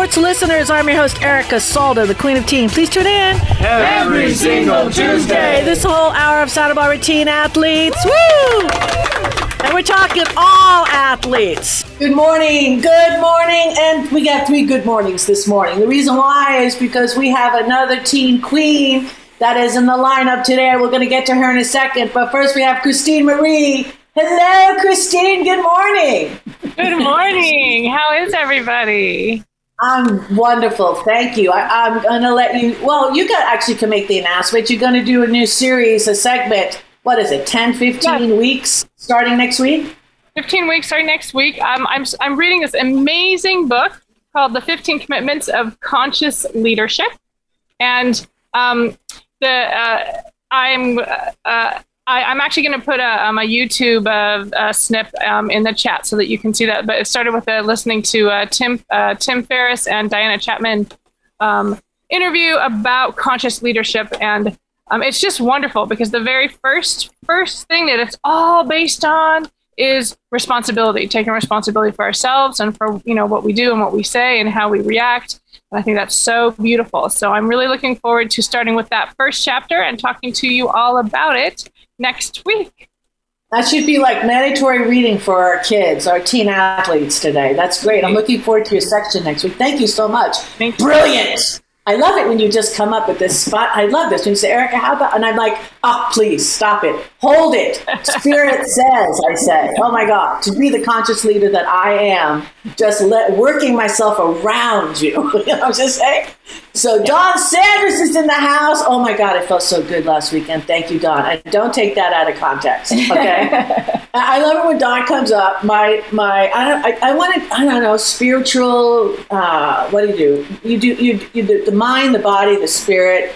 sports listeners. I'm your host, Erica Salda, the Queen of Teen. Please tune in every single Tuesday. This whole hour of Santa Barbara teen athletes. Woo! And we're talking all athletes. Good morning, good morning, and we got three good mornings this morning. The reason why is because we have another teen queen that is in the lineup today. We're going to get to her in a second, but first we have Christine Marie. Hello, Christine. Good morning. Good morning. How is everybody? I'm wonderful. Thank you. I, am going to let you, well, you got actually can make the announcement. You're going to do a new series, a segment. What is it, 10, 15 yeah. weeks starting next week? 15 weeks starting next week. Um, I'm, I'm reading this amazing book called The 15 Commitments of Conscious Leadership. And um, the uh, I'm uh, I, am actually going to put a, um, a YouTube uh, snip um, in the chat so that you can see that. But it started with uh, listening to uh, Tim uh, Tim Ferriss and Diana Chapman um, interview about conscious leadership, and um, it's just wonderful because the very first first thing that it's all based on is responsibility, taking responsibility for ourselves and for you know what we do and what we say and how we react. And I think that's so beautiful. So I'm really looking forward to starting with that first chapter and talking to you all about it next week. That should be like mandatory reading for our kids, our teen athletes today. That's great. I'm looking forward to your section next week. Thank you so much. Brilliant. I love it when you just come up with this spot. I love this when you say, Erica, how about? And I'm like, oh, please stop it. Hold it. Spirit says, I say, oh my God, to be the conscious leader that I am, just let, working myself around you. you know what I'm just saying? So Don Sanders is in the house. Oh my God, it felt so good last weekend. Thank you, Don. And don't take that out of context, okay? I love it when Don comes up. My my, I I, I wanted I don't know spiritual. Uh, what do you do? You do you, you do the mind, the body, the spirit.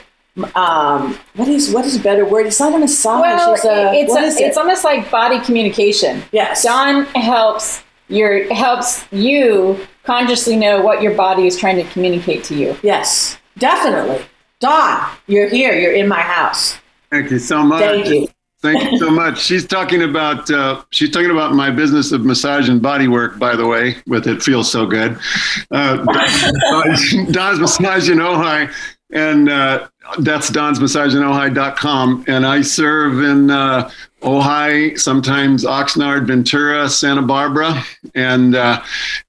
Um, what is what is a better word? It's not a massage. Well, it's, a, it's, a, it? it's almost like body communication. Yes, Don helps your helps you consciously know what your body is trying to communicate to you. Yes, definitely. Don, you're here. You're in my house. Thank you so much. Thank you. Thank you so much. She's talking about uh, she's talking about my business of massage and body work. By the way, with it feels so good. Uh, Don's Massage in Ojai, and uh, that's Don's Massage in Ojai.com. And I serve in uh, Ojai, sometimes Oxnard, Ventura, Santa Barbara, and uh,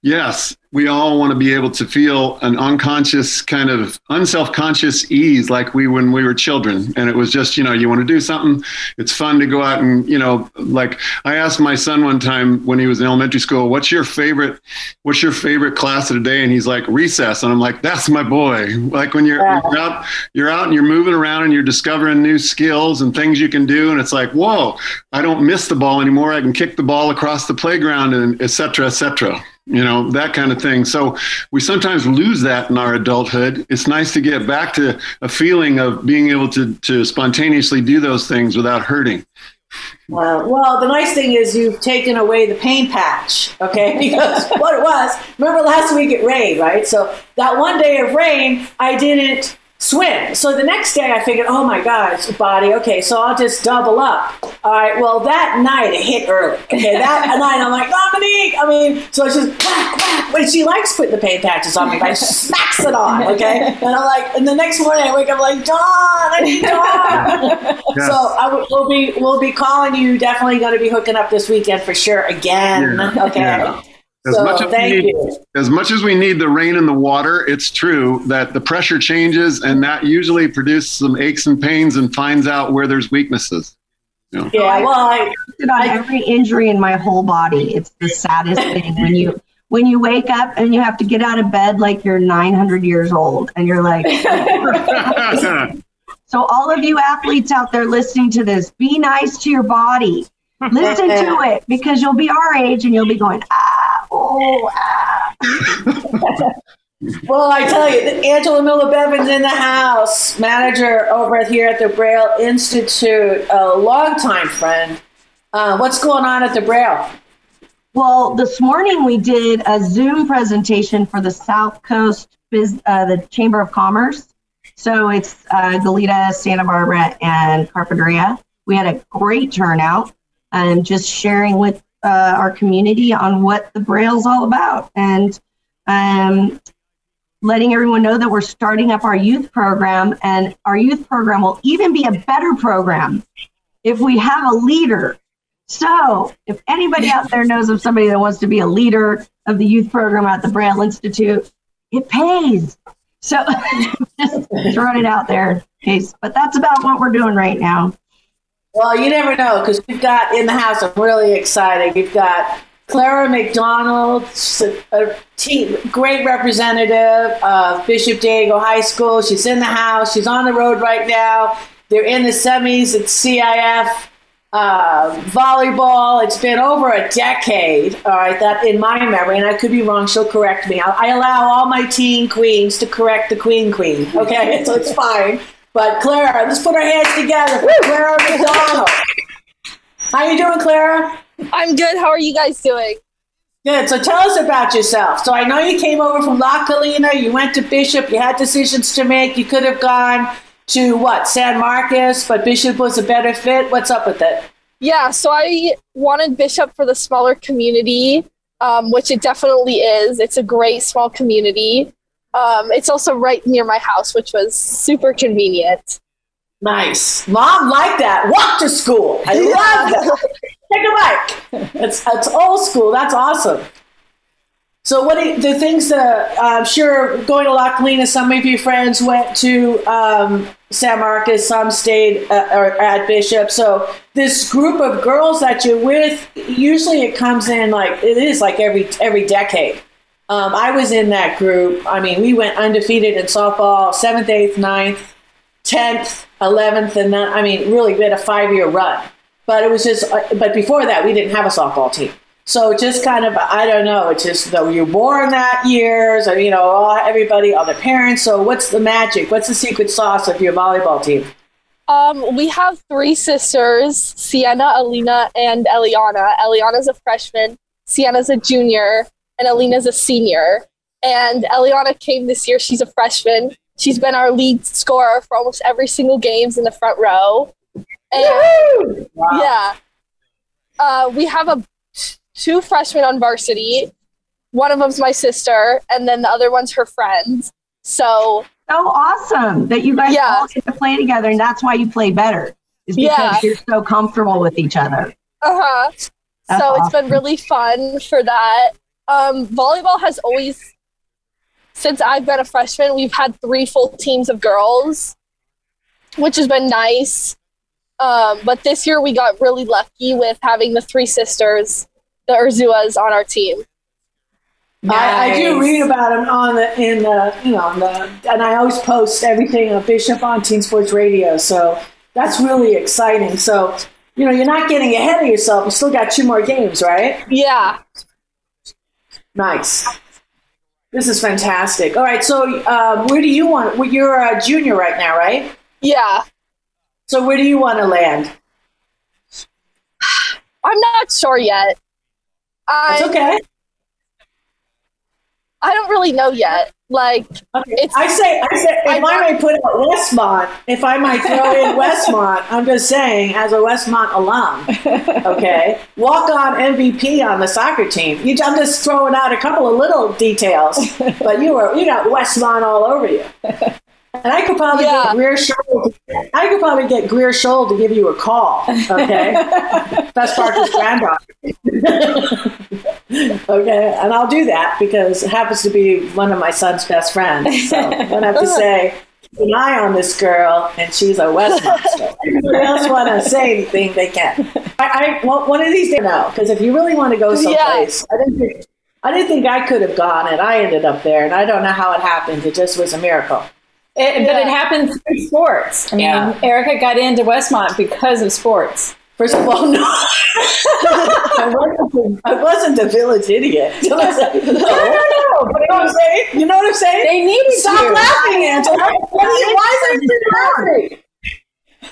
yes, we all want to be able to feel an unconscious kind of unself-conscious ease like we when we were children. And it was just you know you want to do something it's fun to go out and you know like i asked my son one time when he was in elementary school what's your favorite what's your favorite class of the day? And he's like recess. And i'm like that's my boy. Like when you're, yeah. you're out you're out and you're moving around and you're discovering new skills and things you can do and it's like whoa i don't miss the ball anymore. I can kick the ball across the playground and et cetera et cetera you know that kind of thing so we sometimes lose that in our adulthood it's nice to get back to a feeling of being able to to spontaneously do those things without hurting well, well, the nice thing is you've taken away the pain patch, okay? Because what it was, remember last week it rained, right? So that one day of rain, I didn't swim. So the next day I figured, oh my gosh, body, okay, so I'll just double up. All right, well, that night it hit early. Okay, that night I'm like, Dominique, I mean, so it's just whack, whack. When she likes putting the paint patches on me, I smacks it on, okay? And I'm like, and the next morning I wake up like, Don, I need Don. yes. So I w- we'll be we'll be calling you. Definitely going to be hooking up this weekend for sure again. Yeah. Okay. Yeah. As, so, much as, we need, as much as we need the rain and the water, it's true that the pressure changes and that usually produces some aches and pains and finds out where there's weaknesses. You know? Yeah, well, I, on every injury in my whole body. It's the saddest thing when you when you wake up and you have to get out of bed like you're 900 years old and you're like so all of you athletes out there listening to this be nice to your body listen to it because you'll be our age and you'll be going ah oh, ah. well, I tell you, Angela Miller Bevan's in the house, manager over here at the Braille Institute, a longtime friend. Uh, what's going on at the Braille? Well, this morning we did a Zoom presentation for the South Coast, Biz, uh, the Chamber of Commerce. So it's uh, Santa Barbara, and Carpinteria. We had a great turnout and just sharing with uh, our community on what the Braille is all about. And um, letting everyone know that we're starting up our youth program, and our youth program will even be a better program if we have a leader. So, if anybody out there knows of somebody that wants to be a leader of the youth program at the Braille Institute, it pays. So, just throwing it out there, case. But that's about what we're doing right now. Well, you never know because we've got in the house. I'm really excited. We've got Clara McDonald, a team, great representative of Bishop Diego High School. She's in the house. She's on the road right now. They're in the semis at CIF uh, volleyball. It's been over a decade. All right, that in my memory, and I could be wrong. She'll correct me. I, I allow all my teen queens to correct the queen queen. Okay, so it's fine. But Clara, let's put our hands together for Clara McDonald. How you doing, Clara? I'm good. How are you guys doing? Good. So tell us about yourself. So I know you came over from La Colina. You went to Bishop. You had decisions to make. You could have gone to what San Marcos, but Bishop was a better fit. What's up with it? Yeah. So I wanted Bishop for the smaller community, um, which it definitely is. It's a great small community. Um, it's also right near my house, which was super convenient. Nice. Mom like that. Walk to school. I love that. Take a bike. It's, it's old school. That's awesome. So, what are the things that I'm sure going to La Colina, some of your friends went to um, San Marcos, some stayed uh, or at Bishop. So, this group of girls that you're with, usually it comes in like it is like every every decade. Um, I was in that group. I mean, we went undefeated in softball, seventh, eighth, ninth, tenth, eleventh, and then I mean, really, we had a five year run. But it was just, uh, but before that, we didn't have a softball team. So just kind of, I don't know. It's just though you're born that year, so you know, all, everybody, all the parents. So what's the magic? What's the secret sauce of your volleyball team? Um, we have three sisters: Sienna, Alina, and Eliana. Eliana's a freshman, Sienna's a junior, and Alina's a senior. And Eliana came this year. She's a freshman. She's been our lead scorer for almost every single games in the front row. And wow. yeah, uh, we have a two freshmen on varsity. One of them's my sister, and then the other one's her friend. So so awesome that you guys yeah. all get to play together, and that's why you play better. Is because yeah. you're so comfortable with each other. Uh huh. So awesome. it's been really fun for that. Um, volleyball has always, since I've been a freshman, we've had three full teams of girls, which has been nice. Um, but this year we got really lucky with having the three sisters, the Urzuas, on our team. Nice. I, I, do read about them on the in the you know on the and I always post everything on Bishop on Teen Sports Radio. So that's really exciting. So you know you're not getting ahead of yourself. You still got two more games, right? Yeah. Nice. This is fantastic. All right, so um, where do you want? Well, you're a junior right now, right? Yeah. So where do you want to land? I'm not sure yet. It's okay. Really know yet. Like, okay. I say, I say, if I, I may put out Westmont, if I might throw in Westmont, I'm just saying, as a Westmont alum, okay, walk on MVP on the soccer team. You, I'm just throwing out a couple of little details, but you were, you got Westmont all over you. And I could probably yeah. get Greer Scholl. I could probably get Greer Scholl to give you a call. Okay, Best Parker's granddaughter. okay, and I'll do that because it happens to be one of my son's best friends. So I don't have to say keep an eye on this girl, and she's a. So anybody else want to say anything, they can. I, I well, one of these days, no, because if you really want to go someplace, yeah. I didn't think. I didn't think I could have gone, and I ended up there, and I don't know how it happened. It just was a miracle. It, yeah. But it happens through sports. I mean, yeah. Erica got into Westmont because of sports. First of all, no, I, wasn't, I wasn't a village idiot. no, no, no. You know what I'm saying? You know what I'm saying? They needed Stop you. laughing, Angela. Why are you laughing?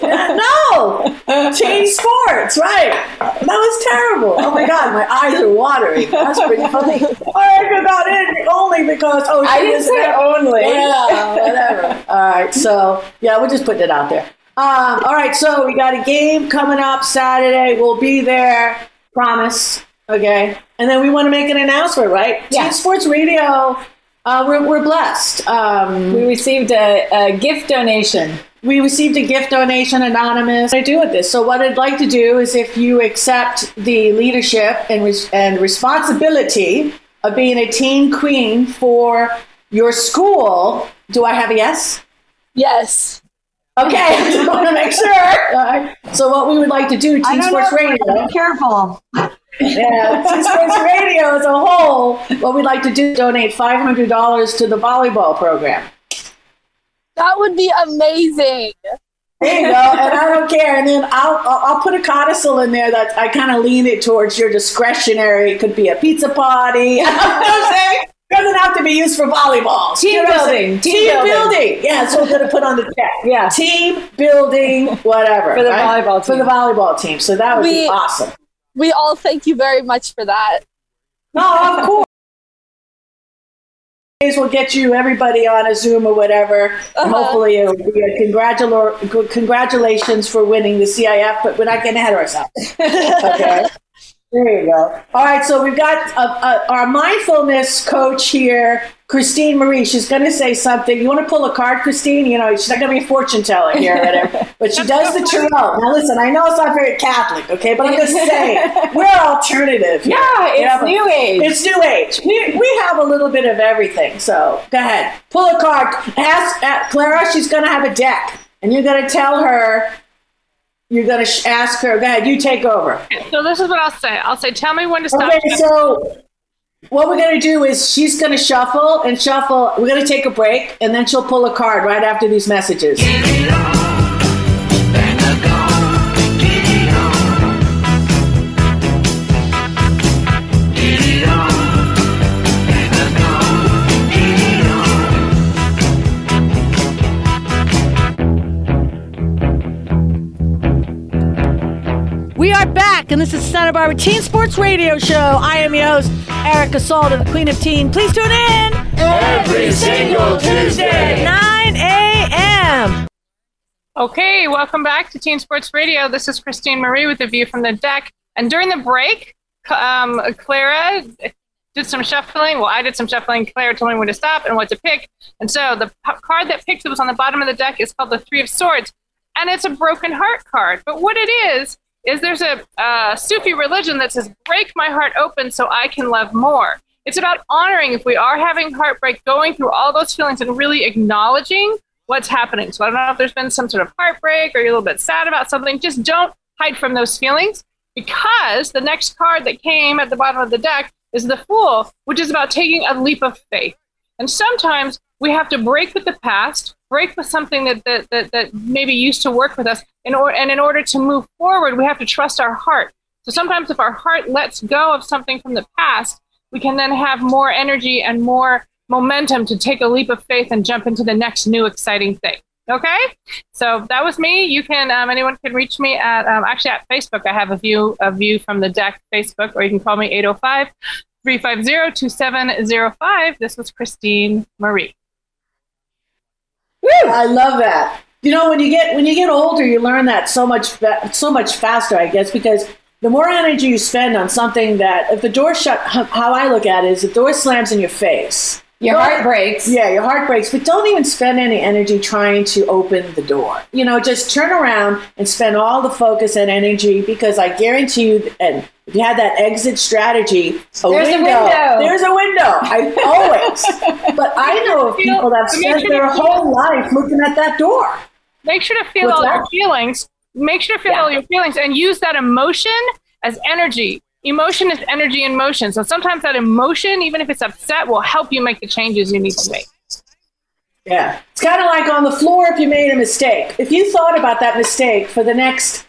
No, change sports, right? That was terrible. Oh my god, my eyes are watering. That's pretty funny. I got in only because oh, I didn't say only. Yeah, whatever. All right, so yeah, we're just putting it out there. Um, all right, so we got a game coming up Saturday. We'll be there. Promise. Okay, and then we want to make an announcement, right? Yeah. Teen Sports Radio Uh, we're, we're blessed. Um, We received a, a gift donation. We received a gift donation anonymous. I do with this. So what I'd like to do is if you accept the leadership and res- and responsibility of being a teen queen for your school, do I have a yes? Yes. Okay, I just want to make sure. Right. So what we would like to do, Teen Sports know. Radio, Be careful. yeah, Teen Sports Radio as a whole, what we'd like to do donate five hundred dollars to the volleyball program. That would be amazing. There you go, and I don't care. And then I'll I'll, I'll put a codicil in there that I kind of lean it towards your discretionary. It could be a pizza party. you know what I'm saying? Doesn't have to be used for volleyball. Team You know what I'm building. Team Team, building. building. Yeah, that's what we're gonna put on the check. Yeah. Team building, whatever. For the right? volleyball team. For the volleyball team. So that would be awesome. We all thank you very much for that. No, of course. We'll get you everybody on a Zoom or whatever. Uh-huh. hopefully, it'll be a congratula- congratulations for winning the CIF, but we're not getting ahead of ourselves. Okay. There you go. All right, so we've got uh, uh, our mindfulness coach here, Christine Marie. She's going to say something. You want to pull a card, Christine? You know, she's not going to be a fortune teller here, whatever, but she does the tarot. Now, listen, I know it's not very Catholic, okay, but I'm just saying we're alternative. Here. Yeah, it's Yeah, but- new age. it's new age. We, we have a little bit of everything. So go ahead, pull a card. Ask uh, Clara. She's going to have a deck, and you're going to tell her. You're going to sh- ask her. Go ahead. You take over. So this is what I'll say. I'll say, tell me when to stop. Okay. So what we're going to do is she's going to shuffle and shuffle. We're going to take a break, and then she'll pull a card right after these messages. Back, and this is Santa Barbara Teen Sports Radio Show. I am your host, Erica Salter, the Queen of Teen. Please tune in Every single Tuesday. 9 a.m. Okay, welcome back to Teen Sports Radio. This is Christine Marie with a view from the deck. And during the break, um, Clara did some shuffling. Well, I did some shuffling. Clara told me when to stop and what to pick. And so the p- card that picked that was on the bottom of the deck is called the Three of Swords, and it's a broken heart card. But what it is is there's a Sufi religion that says, "Break my heart open so I can love more." It's about honoring if we are having heartbreak, going through all those feelings and really acknowledging what's happening. So I don't know if there's been some sort of heartbreak or you're a little bit sad about something. Just don't hide from those feelings because the next card that came at the bottom of the deck is the Fool, which is about taking a leap of faith. And sometimes we have to break with the past, break with something that that, that, that maybe used to work with us, in or- and in order to move forward, we have to trust our heart. So sometimes if our heart lets go of something from the past, we can then have more energy and more momentum to take a leap of faith and jump into the next new exciting thing. Okay, so that was me. You can um, anyone can reach me at um, actually at Facebook. I have a view a view from the deck Facebook, or you can call me 805 350 2705. This was Christine Marie. I love that. You know, when you get when you get older, you learn that so much so much faster, I guess, because the more energy you spend on something that if the door shut, how I look at it is the door slams in your face. Your heart breaks. Yeah, your heart breaks, but don't even spend any energy trying to open the door. You know, just turn around and spend all the focus and energy because I guarantee you, and if you had that exit strategy, a There's a window, window. there's a window. I always, but I know of people that have spent sure their to feel- whole life looking at that door. Make sure to feel What's all your feelings. Make sure to feel all your feelings and use that emotion as energy. Emotion is energy in motion. So sometimes that emotion, even if it's upset, will help you make the changes you need to make. Yeah. It's kind of like on the floor if you made a mistake. If you thought about that mistake for the next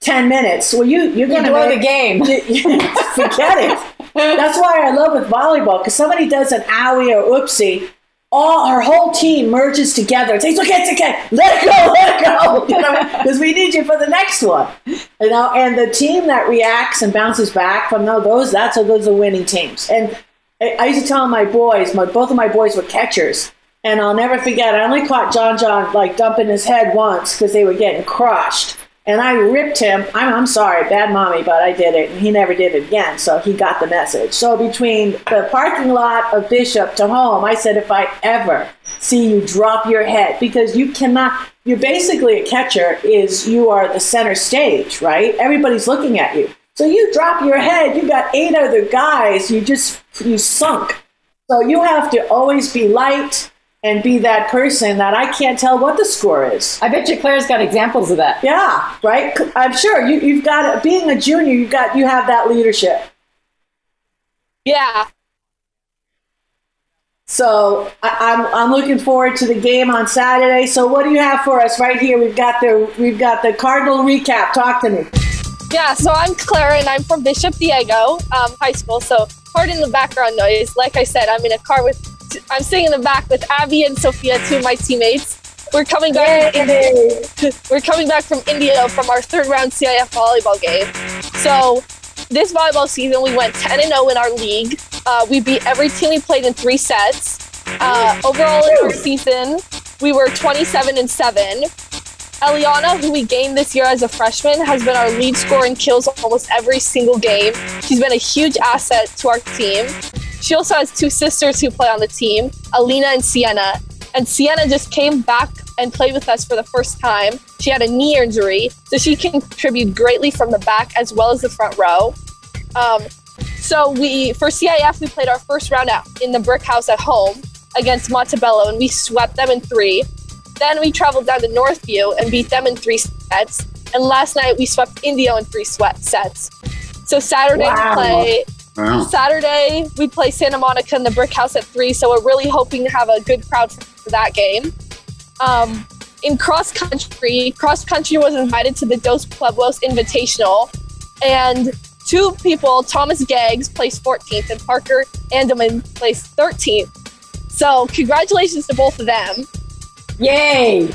10 minutes, well, you, you're going to blow the game. Forget it. That's why I love with volleyball because somebody does an owie or oopsie, all our whole team merges together and says, "Okay, it's okay, let it go, let it go," you know, because we need you for the next one. You know, and the team that reacts and bounces back from those that's those are winning teams. And I, I used to tell my boys, my both of my boys were catchers, and I'll never forget. I only caught John John like dumping his head once because they were getting crushed. And I ripped him. I'm, I'm sorry, bad mommy, but I did it, and he never did it again. So he got the message. So between the parking lot of Bishop to home, I said, if I ever see you drop your head, because you cannot. You're basically a catcher. Is you are the center stage, right? Everybody's looking at you. So you drop your head. You got eight other guys. You just you sunk. So you have to always be light and be that person that I can't tell what the score is. I bet you Claire's got examples of that. Yeah, right. I'm sure you, you've got being a junior. You've got you have that leadership. Yeah. So I, I'm I'm looking forward to the game on Saturday. So what do you have for us right here? We've got the we've got the Cardinal recap. Talk to me. Yeah, so I'm Clara and I'm from Bishop Diego um, High School. So pardon the background noise. Like I said, I'm in a car with I'm sitting in the back with Abby and Sophia, two of my teammates. We're coming back. we're coming back from Indio from our third round CIF volleyball game. So this volleyball season, we went 10 and 0 in our league. Uh, we beat every team we played in three sets. Uh, overall, in our season, we were 27 and 7. Eliana, who we gained this year as a freshman, has been our lead scorer and kills almost every single game. She's been a huge asset to our team. She also has two sisters who play on the team, Alina and Sienna. And Sienna just came back and played with us for the first time. She had a knee injury, so she can contribute greatly from the back as well as the front row. Um, so we for CIF we played our first round out in the brick house at home against Montebello and we swept them in three. Then we traveled down to Northview and beat them in three sets. And last night we swept Indio in three sweat sets. So Saturday wow. we play Wow. Saturday, we play Santa Monica in the Brick House at 3, so we're really hoping to have a good crowd for that game. Um, in cross country, cross country was invited to the Dos Pueblos Invitational, and two people, Thomas Gaggs, placed 14th, and Parker Andaman placed 13th. So, congratulations to both of them. Yay!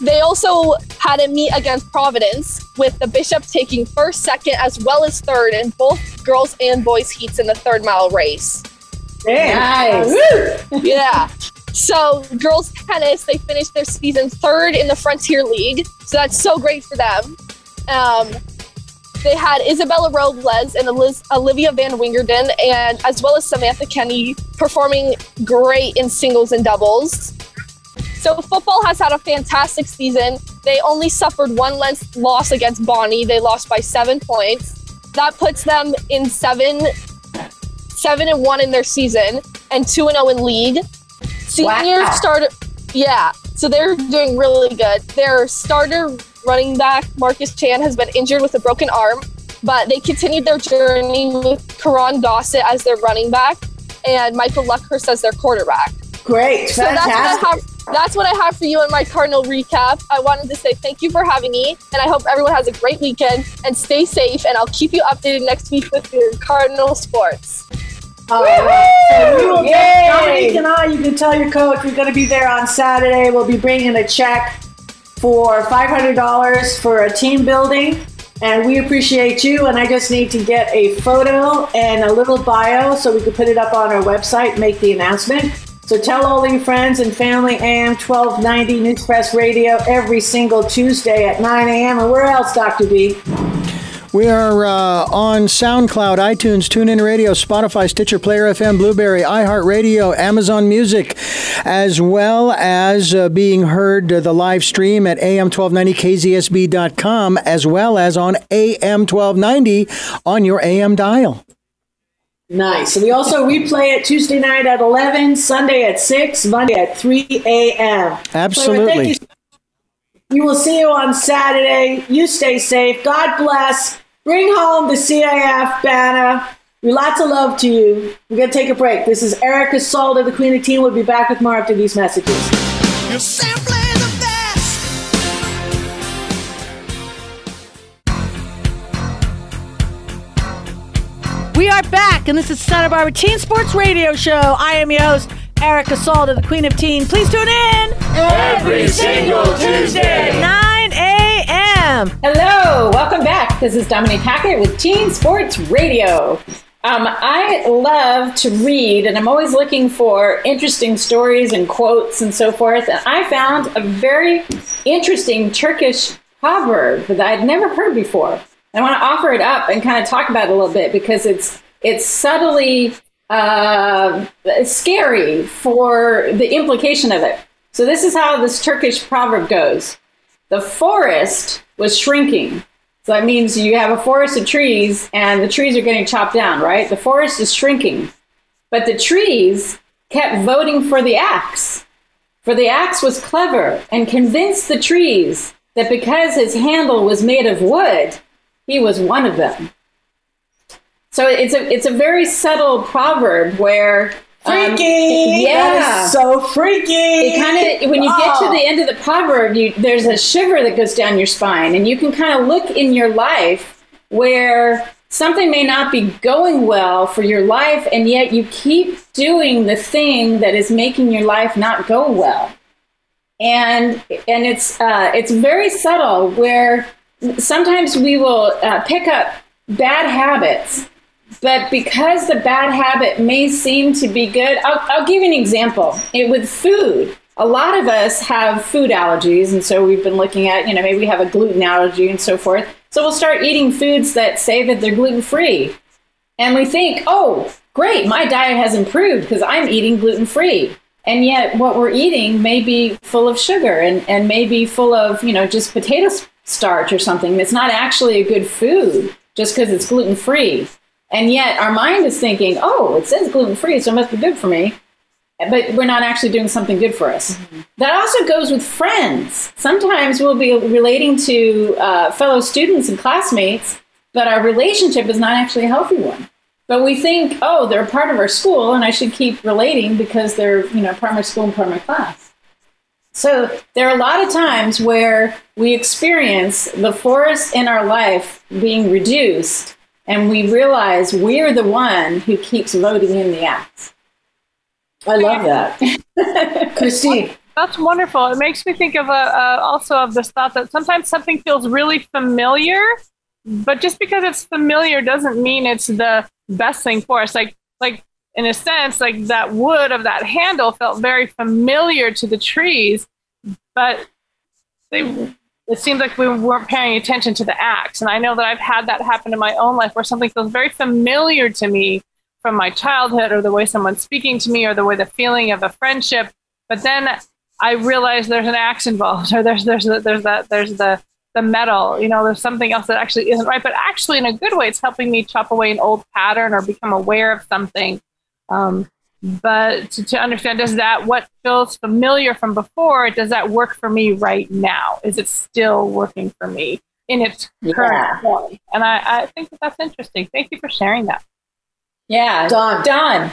They also had a meet against Providence, with the Bishop taking first, second, as well as third in both girls and boys heats in the third mile race. Nice. yeah. So, girls tennis, they finished their season third in the Frontier League. So, that's so great for them. Um, they had Isabella Robles and Olivia Van Wingerden, and as well as Samantha Kenny performing great in singles and doubles. So football has had a fantastic season. They only suffered one loss against Bonnie. They lost by seven points. That puts them in seven, seven and one in their season, and two and zero oh in league. Senior wow. starter, yeah. So they're doing really good. Their starter running back Marcus Chan has been injured with a broken arm, but they continued their journey with Karan Gossett as their running back and Michael Luckhurst as their quarterback. Great, so fantastic that's what I have for you in my Cardinal recap. I wanted to say thank you for having me, and I hope everyone has a great weekend and stay safe. And I'll keep you updated next week with your Cardinal sports. All right. So we will get Dominique and I. You can tell your coach we're going to be there on Saturday. We'll be bringing a check for five hundred dollars for a team building. And we appreciate you. And I just need to get a photo and a little bio so we can put it up on our website, make the announcement. So tell all your friends and family AM 1290 News Press Radio every single Tuesday at 9 a.m. And where else, Dr. B? We are uh, on SoundCloud, iTunes, TuneIn Radio, Spotify, Stitcher, Player FM, Blubrry, iHeartRadio, Amazon Music, as well as uh, being heard uh, the live stream at AM1290KZSB.com, as well as on AM1290 on your AM dial. Nice. And we also replay it Tuesday night at 11, Sunday at 6, Monday at 3 a.m. Absolutely. You. we will see you on Saturday. You stay safe. God bless. Bring home the CIF banner. We lots of love to you. We're going to take a break. This is Erica Salda, the Queen of Teen. We'll be back with more after these messages. Are back, and this is Santa Barbara Teen Sports Radio Show. I am your host, Erica Salda, the Queen of Teen. Please tune in every single Tuesday, 9 a.m. Hello, welcome back. This is Dominique Hackett with Teen Sports Radio. Um, I love to read, and I'm always looking for interesting stories and quotes and so forth. And I found a very interesting Turkish proverb that I'd never heard before. I want to offer it up and kind of talk about it a little bit because it's it's subtly uh, scary for the implication of it. So this is how this Turkish proverb goes: the forest was shrinking. So that means you have a forest of trees and the trees are getting chopped down, right? The forest is shrinking, but the trees kept voting for the axe. For the axe was clever and convinced the trees that because his handle was made of wood, he was one of them. So it's a it's a very subtle proverb where um, freaky. yeah, so freaky. It kind of when you get to oh. the end of the proverb, you there's a shiver that goes down your spine, and you can kind of look in your life where something may not be going well for your life, and yet you keep doing the thing that is making your life not go well. And and it's uh, it's very subtle where sometimes we will uh, pick up bad habits but because the bad habit may seem to be good, I'll, I'll give you an example. It, with food, a lot of us have food allergies, and so we've been looking at, you know, maybe we have a gluten allergy and so forth. So we'll start eating foods that say that they're gluten free. And we think, oh, great, my diet has improved because I'm eating gluten free. And yet, what we're eating may be full of sugar and, and maybe full of, you know, just potato starch or something that's not actually a good food just because it's gluten free. And yet our mind is thinking, oh, it says gluten free, so it must be good for me. But we're not actually doing something good for us. Mm-hmm. That also goes with friends. Sometimes we'll be relating to uh, fellow students and classmates, but our relationship is not actually a healthy one. But we think, oh, they're a part of our school, and I should keep relating because they're, you know, part of my school and part of my class. So there are a lot of times where we experience the forest in our life being reduced and we realize we're the one who keeps voting in the axe. I love that, Christine. That's wonderful. It makes me think of a, uh, also of this thought that sometimes something feels really familiar, but just because it's familiar doesn't mean it's the best thing for us. Like like in a sense, like that wood of that handle felt very familiar to the trees, but they it seems like we weren't paying attention to the axe. And I know that I've had that happen in my own life where something feels very familiar to me from my childhood or the way someone's speaking to me or the way the feeling of a friendship. But then I realize there's an axe involved or there's there's there's that there's the the metal, you know, there's something else that actually isn't right. But actually in a good way, it's helping me chop away an old pattern or become aware of something. Um, but to, to, understand does that what feels familiar from before does that work for me right now is it still working for me in its current yeah. form and I, I think that that's interesting thank you for sharing that yeah don don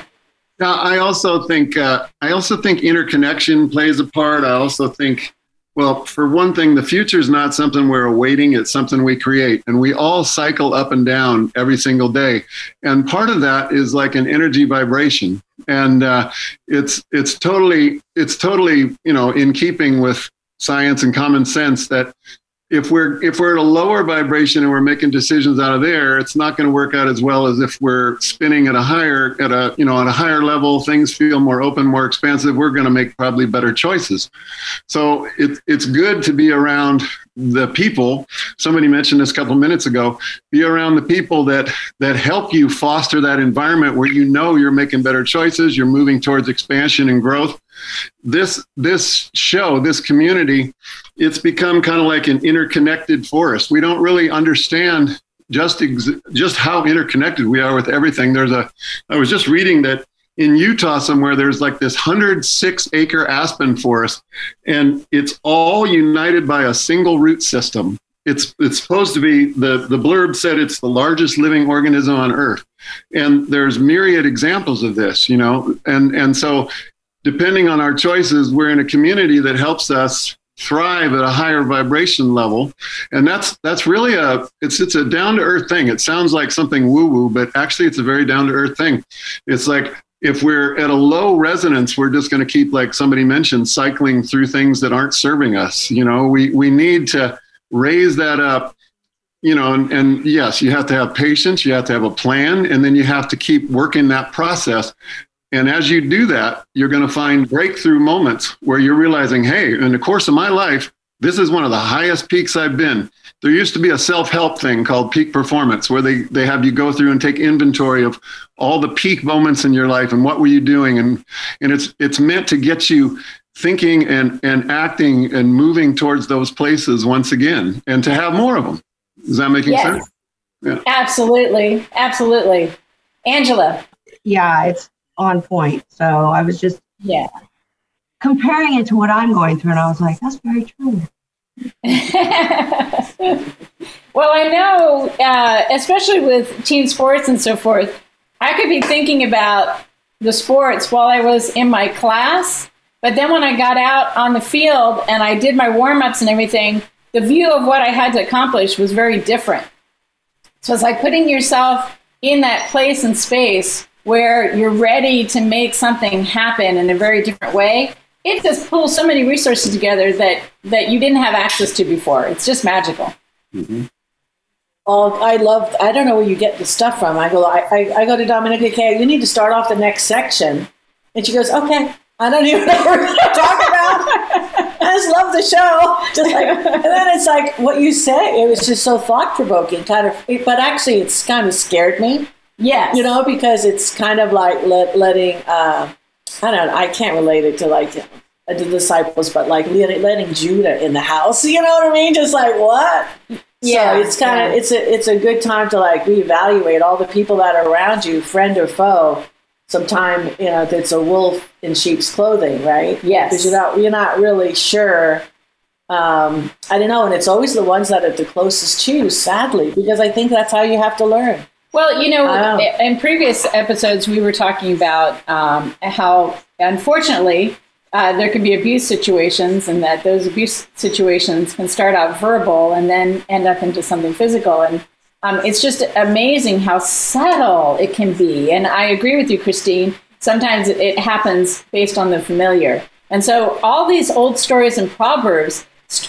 now, I also think uh, I also think interconnection plays a part. I also think well, for one thing, the future is not something we're awaiting, it's something we create. And we all cycle up and down every single day. And part of that is like an energy vibration. And uh, it's it's totally it's totally, you know, in keeping with science and common sense that if we're if we're at a lower vibration and we're making decisions out of there, it's not going to work out as well as if we're spinning at a higher at a you know at a higher level. Things feel more open, more expansive. We're going to make probably better choices. So it, it's good to be around the people. Somebody mentioned this a couple minutes ago. Be around the people that that help you foster that environment where you know you're making better choices. You're moving towards expansion and growth this this show this community it's become kind of like an interconnected forest. We don't really understand just ex- just how interconnected we are with everything. There's a i was just reading that in utah somewhere there's like this 106 acre aspen forest and it's all united by a single root system. It's it's supposed to be the the blurb said it's the largest living organism on earth. And there's myriad examples of this you know and and so depending on our choices, we're in a community that helps us thrive at a higher vibration level. And that's that's really a it's it's a down to earth thing. It sounds like something woo woo but actually it's a very down to earth thing. It's like if we're at a low resonance we're just going to keep like somebody mentioned cycling through things that aren't serving us. You know we we need to raise that up. You know and, and yes you have to have patience you have to have a plan and then you have to keep working that process and as you do that, you're going to find breakthrough moments where you're realizing, hey, in the course of my life, this is one of the highest peaks I've been. There used to be a self-help thing called peak performance where they, they have you go through and take inventory of all the peak moments in your life and what were you doing and and it's it's meant to get you thinking and and acting and moving towards those places once again and to have more of them. Is that making yes. sense? Yeah. Absolutely. Absolutely. Angela. Yeah, it's on point. So I was just yeah comparing it to what I'm going through, and I was like, that's very true. well, I know, uh, especially with team sports and so forth, I could be thinking about the sports while I was in my class, but then when I got out on the field and I did my warm ups and everything, the view of what I had to accomplish was very different. So it's like putting yourself in that place and space where you're ready to make something happen in a very different way it just pulls so many resources together that that you didn't have access to before. It's just magical. Mm-hmm. Oh, I love. I don't know where you get the stuff from. I go. I, I, I go to Dominica. Okay, you need to start off the next section, and she goes, "Okay." I don't even know what we're going to talk about. I just love the show. Just like, and then it's like what you say. It was just so thought provoking, kind of. But actually, it's kind of scared me. Yeah, you know, because it's kind of like let, letting. Uh, I don't know, I can't relate it to like the disciples, but like letting Judah in the house, you know what I mean? Just like what? Yeah, so it's kind of yeah. it's a it's a good time to like reevaluate all the people that are around you, friend or foe. Sometime you know it's a wolf in sheep's clothing, right? Yes, because you're not you're not really sure. Um, I don't know, and it's always the ones that are the closest to you, sadly, because I think that's how you have to learn. Well, you know, in previous episodes, we were talking about um, how, unfortunately, uh, there can be abuse situations, and that those abuse situations can start out verbal and then end up into something physical. And um, it's just amazing how subtle it can be. And I agree with you, Christine. Sometimes it happens based on the familiar. And so, all these old stories and proverbs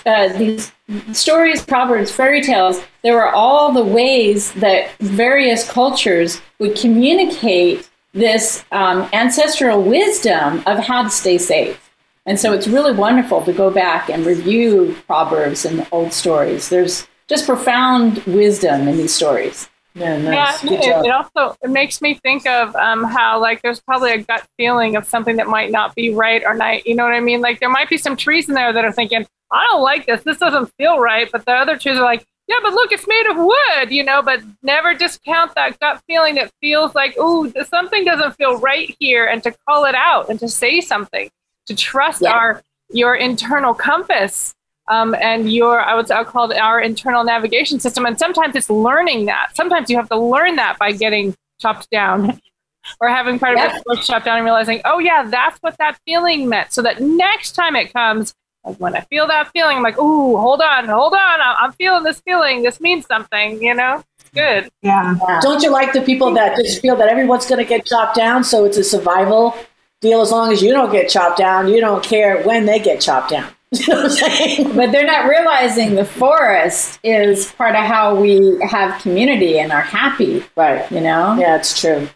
uh, these stories, proverbs, fairy tales, there were all the ways that various cultures would communicate this um, ancestral wisdom of how to stay safe. And so it's really wonderful to go back and review proverbs and old stories. There's just profound wisdom in these stories. Yeah, nice. yeah it, it, also it makes me think of um, how like there's probably a gut feeling of something that might not be right or not. You know what I mean? Like there might be some trees in there that are thinking, I don't like this. This doesn't feel right. But the other trees are like, yeah, but look, it's made of wood, you know, but never discount that gut feeling that feels like, ooh, something doesn't feel right here and to call it out and to say something, to trust yeah. our your internal compass um, and your I would say I'll call it our internal navigation system. And sometimes it's learning that. Sometimes you have to learn that by getting chopped down or having part of it chopped down and realizing, oh yeah, that's what that feeling meant. So that next time it comes, like when I feel that feeling, I'm like, ooh, hold on, hold on. I'm feeling this feeling. This means something, you know? It's good. Yeah. Don't you like the people that just feel that everyone's going to get chopped down? So it's a survival deal. As long as you don't get chopped down, you don't care when they get chopped down. You know what I'm saying? But they're not realizing the forest is part of how we have community and are happy. Right. You know? Yeah, it's true.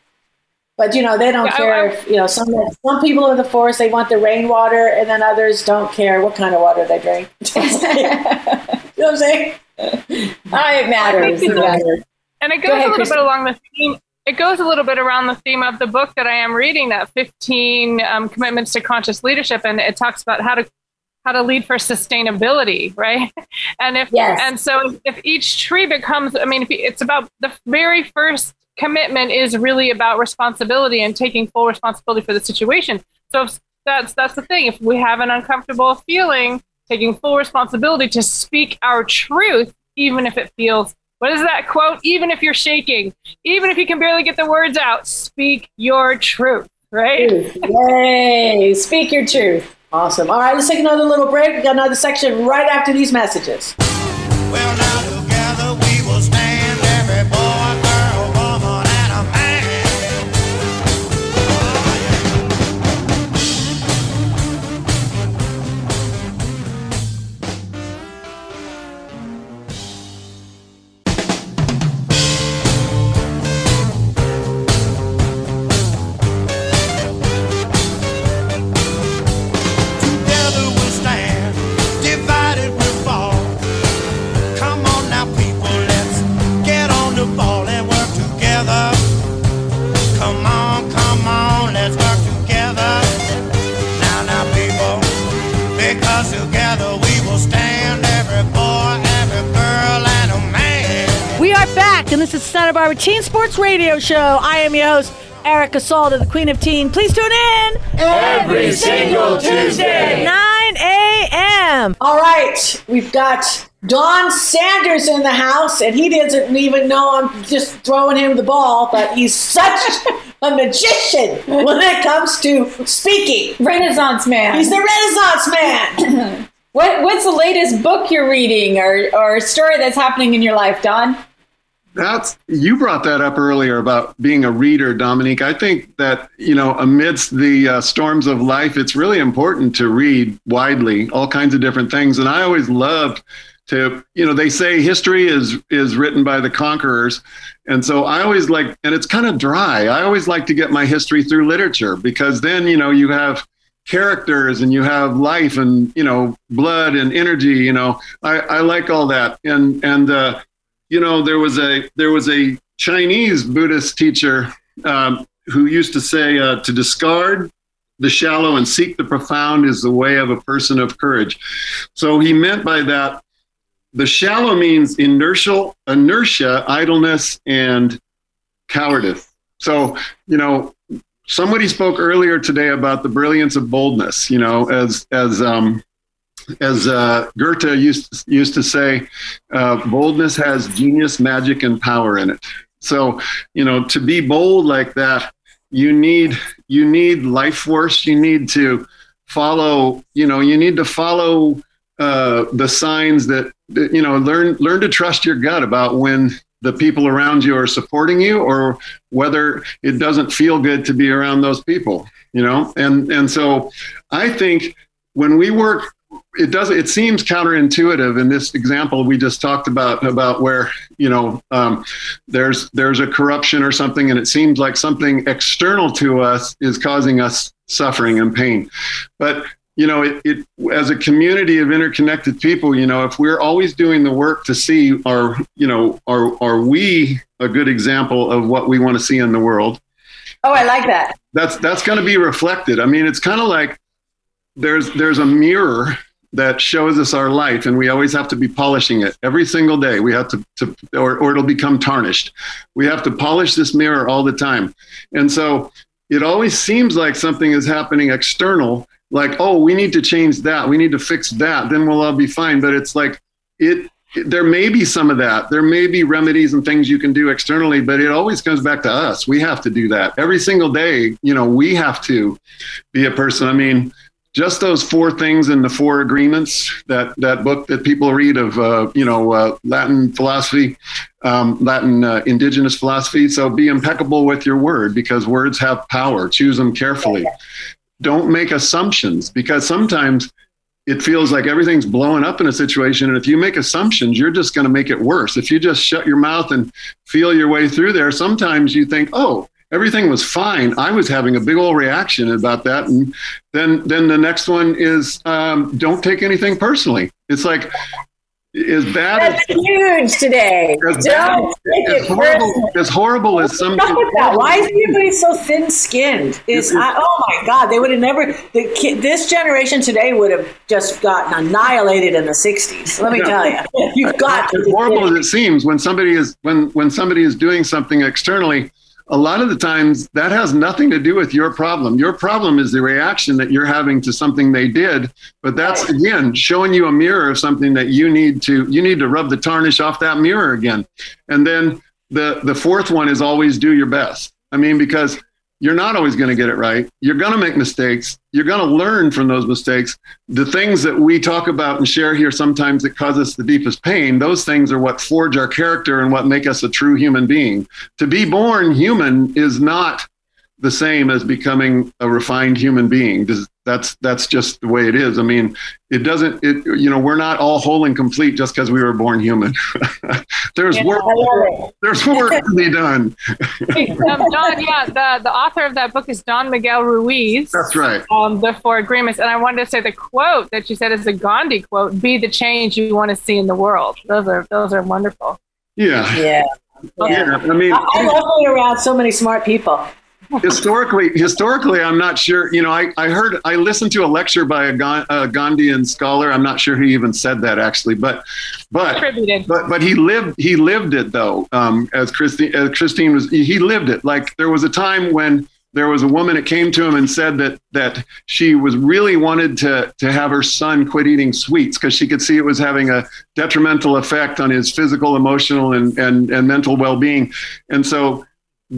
But you know, they don't yeah, care I, I, if you know some some people in the forest they want the rainwater, and then others don't care what kind of water they drink. you know what I'm saying? it matters. It matters. And it goes Go ahead, a little bit along the theme. It goes a little bit around the theme of the book that I am reading, that 15 um, commitments to conscious leadership, and it talks about how to how to lead for sustainability, right? And if yes. and so if each tree becomes, I mean, if it's about the very first commitment is really about responsibility and taking full responsibility for the situation. So that's that's the thing. If we have an uncomfortable feeling, taking full responsibility to speak our truth, even if it feels what is that quote? Even if you're shaking, even if you can barely get the words out, speak your truth, right? Yay! speak your truth. Awesome. All right, let's take another little break. We got another section right after these messages. Well, We are back, and this is Santa Barbara Teen Sports Radio Show. I am your host, Erica Salda, the Queen of Teen. Please tune in every single Tuesday, 9 a.m. All right, we've got Don Sanders in the house, and he doesn't even know I'm just throwing him the ball, but he's such a magician when it comes to speaking. Renaissance man. He's the Renaissance man. what, what's the latest book you're reading or, or story that's happening in your life, Don? That's you brought that up earlier about being a reader, Dominique. I think that you know, amidst the uh, storms of life, it's really important to read widely, all kinds of different things. And I always loved to, you know, they say history is is written by the conquerors, and so I always like, and it's kind of dry. I always like to get my history through literature because then you know you have characters and you have life and you know blood and energy. You know, I, I like all that, and and uh, you know, there was a there was a Chinese Buddhist teacher um, who used to say uh, to discard the shallow and seek the profound is the way of a person of courage. So he meant by that the shallow means inertial inertia, idleness, and cowardice. So you know, somebody spoke earlier today about the brilliance of boldness. You know, as as um, as uh, Goethe used used to say, uh, boldness has genius, magic, and power in it. So, you know, to be bold like that, you need you need life force. You need to follow. You know, you need to follow uh, the signs that, that you know. Learn learn to trust your gut about when the people around you are supporting you or whether it doesn't feel good to be around those people you know? And and so i think when we work it does it seems counterintuitive in this example we just talked about about where you know um, there's there's a corruption or something and it seems like something external to us is causing us suffering and pain. But you know it, it as a community of interconnected people you know if we're always doing the work to see are you know are are we a good example of what we want to see in the world? Oh i like that. That's that's going to be reflected. I mean it's kind of like there's there's a mirror that shows us our life and we always have to be polishing it. Every single day we have to, to or, or it'll become tarnished. We have to polish this mirror all the time. And so it always seems like something is happening external like oh we need to change that. We need to fix that. Then we'll all be fine. But it's like it there may be some of that. There may be remedies and things you can do externally but it always comes back to us. We have to do that. Every single day you know we have to be a person. I mean just those four things in the four agreements that that book that people read of uh, you know uh, Latin philosophy, um, Latin uh, indigenous philosophy. So be impeccable with your word because words have power. Choose them carefully. Don't make assumptions because sometimes it feels like everything's blowing up in a situation. And if you make assumptions, you're just going to make it worse. If you just shut your mouth and feel your way through there, sometimes you think, oh, everything was fine. I was having a big old reaction about that. And then, then the next one is um, don't take anything personally. It's like, as bad That's as huge today. As, bad, as, horrible, as horrible as some. Why is everybody so thin-skinned? Is oh my God, they would have never. The kid, this generation today would have just gotten annihilated in the '60s. Let me Yeah. tell you, you've got as horrible as it seems when somebody is when when somebody is doing something externally a lot of the times that has nothing to do with your problem. Your problem is the reaction that you're having to something they did but that's again showing you a mirror of something that you need to you need to rub the tarnish off that mirror again. And then the the fourth one is always do your best. I mean because you're not always going to get it right. You're going to make mistakes. You're going to learn from those mistakes. The things that we talk about and share here sometimes that cause us the deepest pain, those things are what forge our character and what make us a true human being. To be born human is not the same as becoming a refined human being. Does- That's that's just the way it is. I mean, it doesn't. It you know we're not all whole and complete just because we were born human. there's work. There's work to be done. um, Don, yeah, the, the author of that book is Don Miguel Ruiz. That's right. Um, the Four Agreements. And I wanted to say the quote that you said is a Gandhi quote be the change you want to see in the world. Those are those are wonderful. Yeah. Yeah. Yeah. I mean, I, I love being around so many smart people. Historically, historically, I'm not sure. You know, I, I heard, I listened to a lecture by a, a Gandhian scholar. I'm not sure he even said that actually, but, but, but, but he lived, he lived it though. Um, as Christine, as Christine was, he lived it. Like there was a time when there was a woman that came to him and said that that she was really wanted to to have her son quit eating sweets because she could see it was having a detrimental effect on his physical, emotional, and and, and mental well being. And so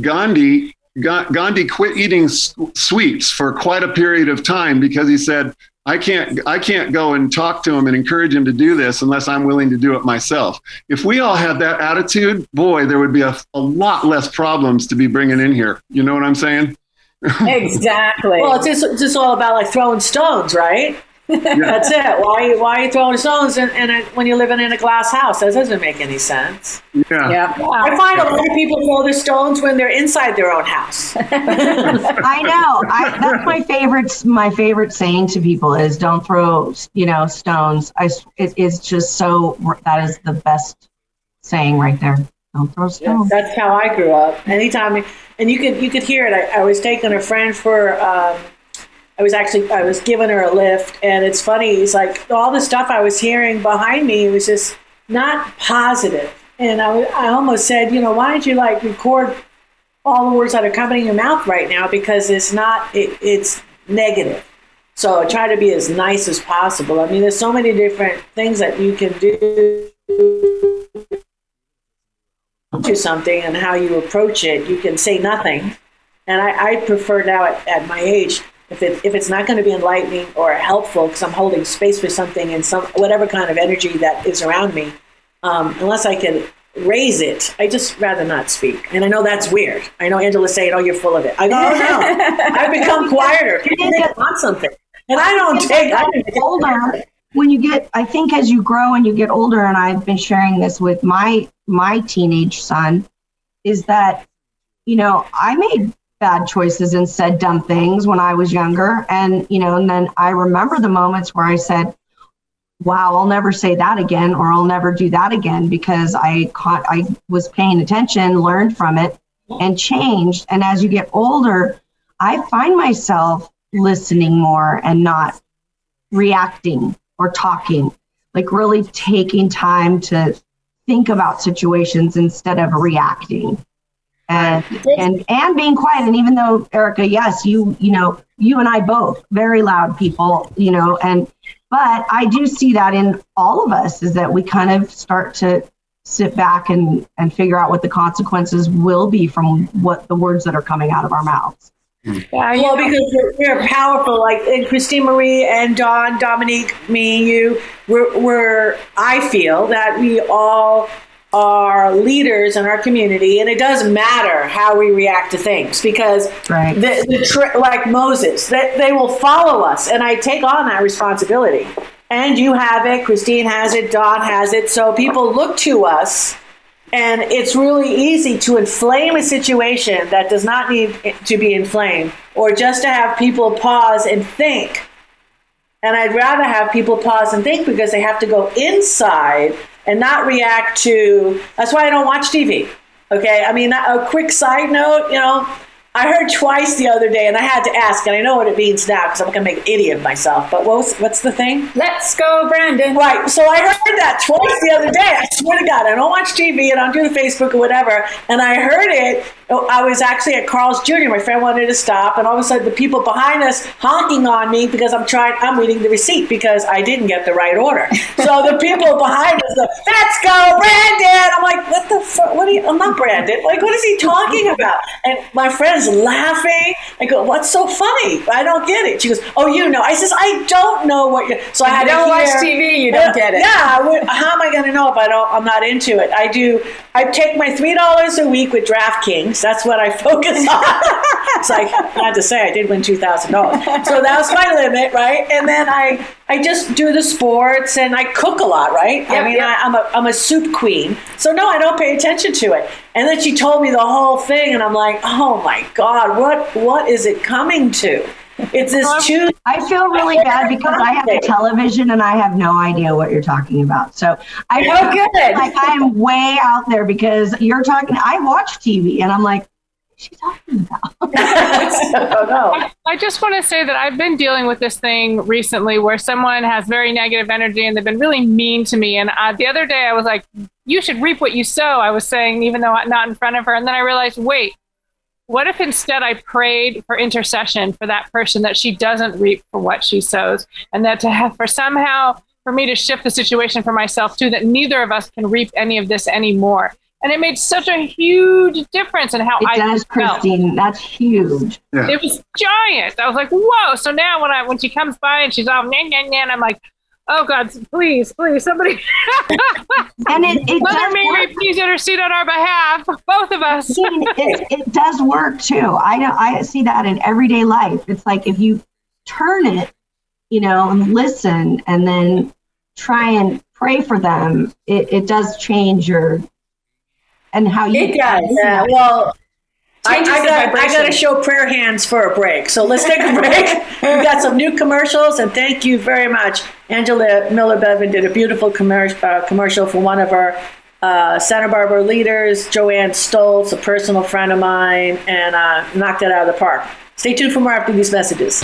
Gandhi Gandhi quit eating sweets for quite a period of time because he said, I can't I can't go and talk to him and encourage him to do this unless I'm willing to do it myself. If we all had that attitude, boy, there would be a, a lot less problems to be bringing in here. You know what I'm saying? exactly. well, it's just, it's just all about like throwing stones, right? That's it. Why, why are you throwing stones in, in a, when you're living in a glass house? That doesn't make any sense. Yeah. yeah. I find a lot of people throw their stones when they're inside their own house. I know. I, that's my favorite. My favorite saying to people is, "Don't throw, you know, stones." I, it, it's just so. That is the best saying right there. Don't throw stones. that's how I grew up. Anytime, and you could you could hear it. I, I was taking a friend for. Um, I was actually I was giving her a lift, and it's funny. It's like all the stuff I was hearing behind me was just not positive, and I, I almost said, you know, why don't you like record all the words that are coming in your mouth right now because it's not it, it's negative. So I try to be as nice as possible. I mean, there's so many different things that you can do to something and how you approach it. You can say nothing, and I, I prefer now at, at my age if it if it's not going to be enlightening or helpful because I'm holding space for something and some whatever kind of energy that is around me, um, unless I can raise it, I just rather not speak. And I know that's weird. I know Angela's saying, "Oh, you're full of it." I go, "Oh no, I've become quieter. People want something, and I don't take." I don't older. When you get, I think as you grow and you get older, and I've been sharing this with my my teenage son, is that you know I made bad choices and said dumb things when I was younger. And, you know, and then I remember the moments where I said, wow, I'll never say that again, or I'll never do that again because I caught, I was paying attention, learned from it, and changed. And as you get older, I find myself listening more and not reacting or talking, like really taking time to think about situations instead of reacting and and and being quiet and even though erica yes you you know you and i both very loud people you know and but i do see that in all of us is that we kind of start to sit back and and figure out what the consequences will be from what the words that are coming out of our mouths yeah, well, because we're, we're, powerful, like and Christine Marie and Don, Dominique, me, you. We're, we're. I feel that we all are leaders in our community, and it doesn't matter how we react to things because right. the, the tri- like Moses, that they, they will follow us, and I take on that responsibility. And you have it, Christine has it, Don has it. So people look to us, and it's really easy to inflame a situation that does not need to be inflamed, or just to have people pause and think. And I'd rather have people pause and think because they have to go inside and not react to. That's why I don't watch TV. Okay, I mean, a quick side note, you know, I heard twice the other day, and I had to ask, and I know what it means now because I'm going to make an idiot of myself. But what's what's the thing? Let's go, Brandon. Right. So I heard that twice the other day. I swear to God, I don't watch TV and I don't do the Facebook or whatever. And I heard it. Oh, I was actually at Carl's Jr. My friend wanted to stop, and all of a sudden the people behind us honking on me because I'm trying. I'm reading the receipt because I didn't get the right order. So the people behind us, go, let's go, Brandon. I'm like, what the fuck? What are you? I'm not Brandon. Like, what is he talking about? And my friend's laughing. I go, what's so funny? I don't get it. She goes, oh, you know. I says, I don't know what you're. So I had don't to watch TV. You don't get it. Yeah. How am I going to know if I don't? I'm not into it. I do. I take my three dollars a week with DraftKings. That's what I focus on. it's like I had to say I did win two thousand dollars. So that was my limit, right? And then I I just do the sports and I cook a lot, right? Yep, I mean, yep. I, am a I'm a soup queen. So no, I don't pay attention to it. And then she told me the whole thing, and I'm like, oh my god, what what is it coming to? It's this Tuesday. I feel really bad because I have a television and I have no idea what you're talking about. So I oh, feel good. Like I'm way out there because you're talking. I watch TV and I'm like, she talking about? I, I just want to say that I've been dealing with this thing recently where someone has very negative energy and they've been really mean to me. And uh, the other day I was like, you should reap what you sow. I was saying, even though I'm not in front of her. And then I realized, wait, what if instead I prayed for intercession for that person that she doesn't reap for what she sows and that to have for somehow for me to shift the situation for myself too, that neither of us can reap any of this anymore. And it made such a huge difference in how it I does, felt. Christine. That's huge. Yeah. It was giant. I was like, whoa. So now when I when she comes by and she's all nah, nah, nah, and I'm like, oh God, please, please, somebody And it, it Mother does Mary, work. please intercede on our behalf, both of us. It, it does work too. I know I see that in everyday life. It's like if you turn it, you know, and listen and then try and pray for them, it, it does change your and how you It does. Yeah. Well, I, I Changes the got, I got to show prayer hands for a break. So let's take a break. We've got some new commercials, and thank you very much. Angela Miller Bevan did a beautiful commercial uh, commercial for one of our uh, Santa Barbara leaders, Joanne Stoltz, a personal friend of mine, and uh, knocked it out of the park. Stay tuned for more after these messages.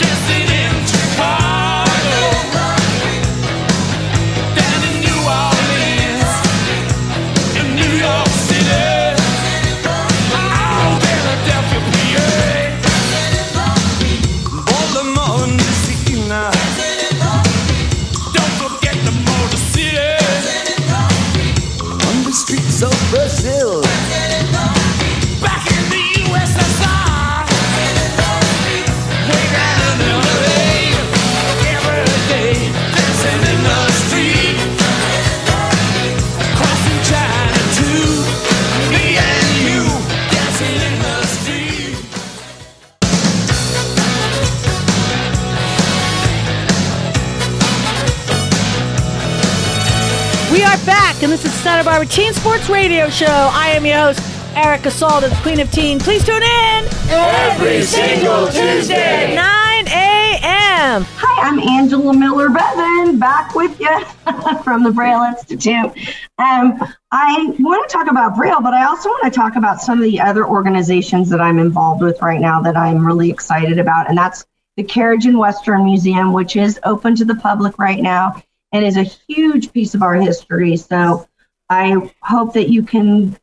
Santa Barbara Teen Sports Radio Show. I am your host, Erica Salda, the Queen of Teen. Please tune in Every single Tuesday. 9 a.m. Hi, I'm Angela Miller Bevan, back with you from the Braille Institute. Um, I want to talk about Braille, but I also want to talk about some of the other organizations that I'm involved with right now that I'm really excited about, and that's the Carriage and Western Museum, which is open to the public right now and is a huge piece of our history. So I hope that you can,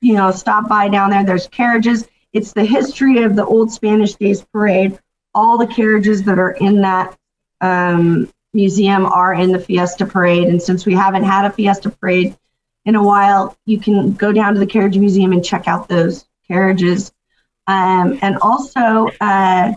you know, stop by down there. There's carriages. It's the history of the old Spanish Days Parade. All the carriages that are in that um, museum are in the Fiesta Parade. And since we haven't had a Fiesta Parade in a while, you can go down to the Carriage Museum and check out those carriages. Um, and also, uh,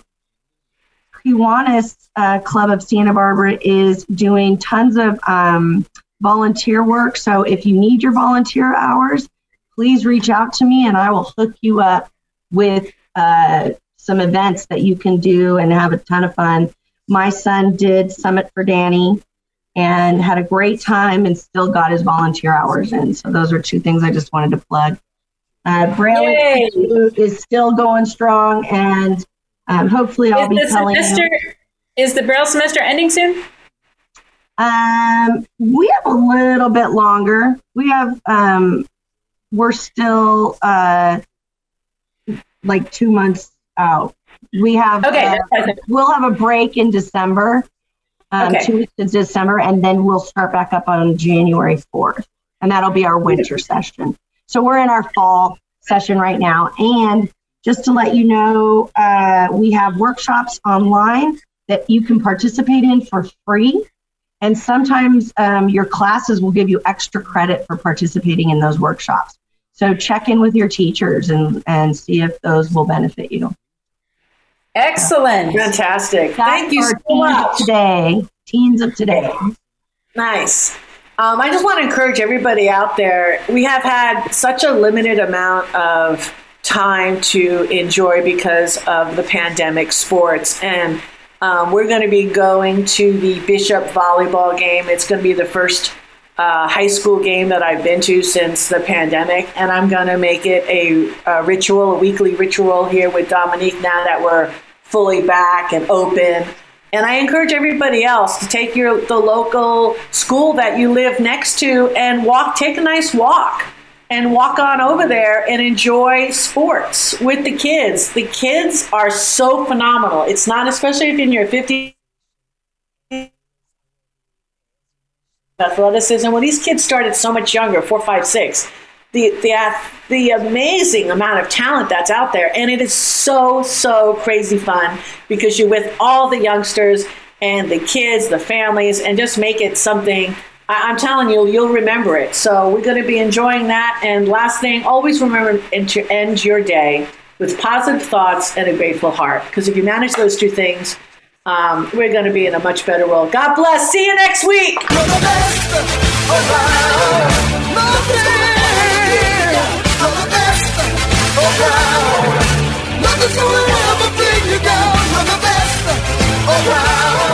Kiwanis uh, Club of Santa Barbara is doing tons of um, volunteer work. So if you need your volunteer hours, please reach out to me and I will hook you up with uh, some events that you can do and have a ton of fun. My son did Summit for Danny and had a great time and still got his volunteer hours in. So those are two things I just wanted to plug. Uh, Braille Institute is still going strong and um, hopefully I'll Is be telling you. semester is the Braille semester ending soon? Um, we have a little bit longer. We have um, we're still uh, like two months out. We have Okay, uh, that's what I said. we'll have a break in December, um, Okay. two weeks in December, and then we'll start back up on January fourth, and that'll be our winter session. So we're in our fall session right now, and just to let you know, uh, we have workshops online that you can participate in for free. And sometimes um, your classes will give you extra credit for participating in those workshops. So check in with your teachers and, and see if those will benefit you. Excellent. Fantastic. That's Thank you so teens of much. today. Teens of today. Nice. Um, I just want to encourage everybody out there. We have had such a limited amount of time to enjoy because of the pandemic sports. And um, we're going to be going to the Bishop volleyball game. It's going to be the first uh, high school game that I've been to since the pandemic. And I'm going to make it a, a ritual, a weekly ritual here with Dominique now that we're fully back and open. And I encourage everybody else to take your the local school that you live next to and walk, take a nice walk and walk on over there and enjoy sports with the kids. The kids are so phenomenal. It's not, especially if you're in your 50s. Athleticism. Well, these kids started so much younger, four, five, six. The, the the amazing amount of talent that's out there, and it is so so crazy fun because you're with all the youngsters and the kids, the families, and just make it something I, am telling you, you'll remember it. So we're going to be enjoying that. And last thing, always remember to end your day with positive thoughts and a grateful heart. Because if you manage those two things, um, we're going to be in a much better world. God bless. See you next week. You're the best oh, around.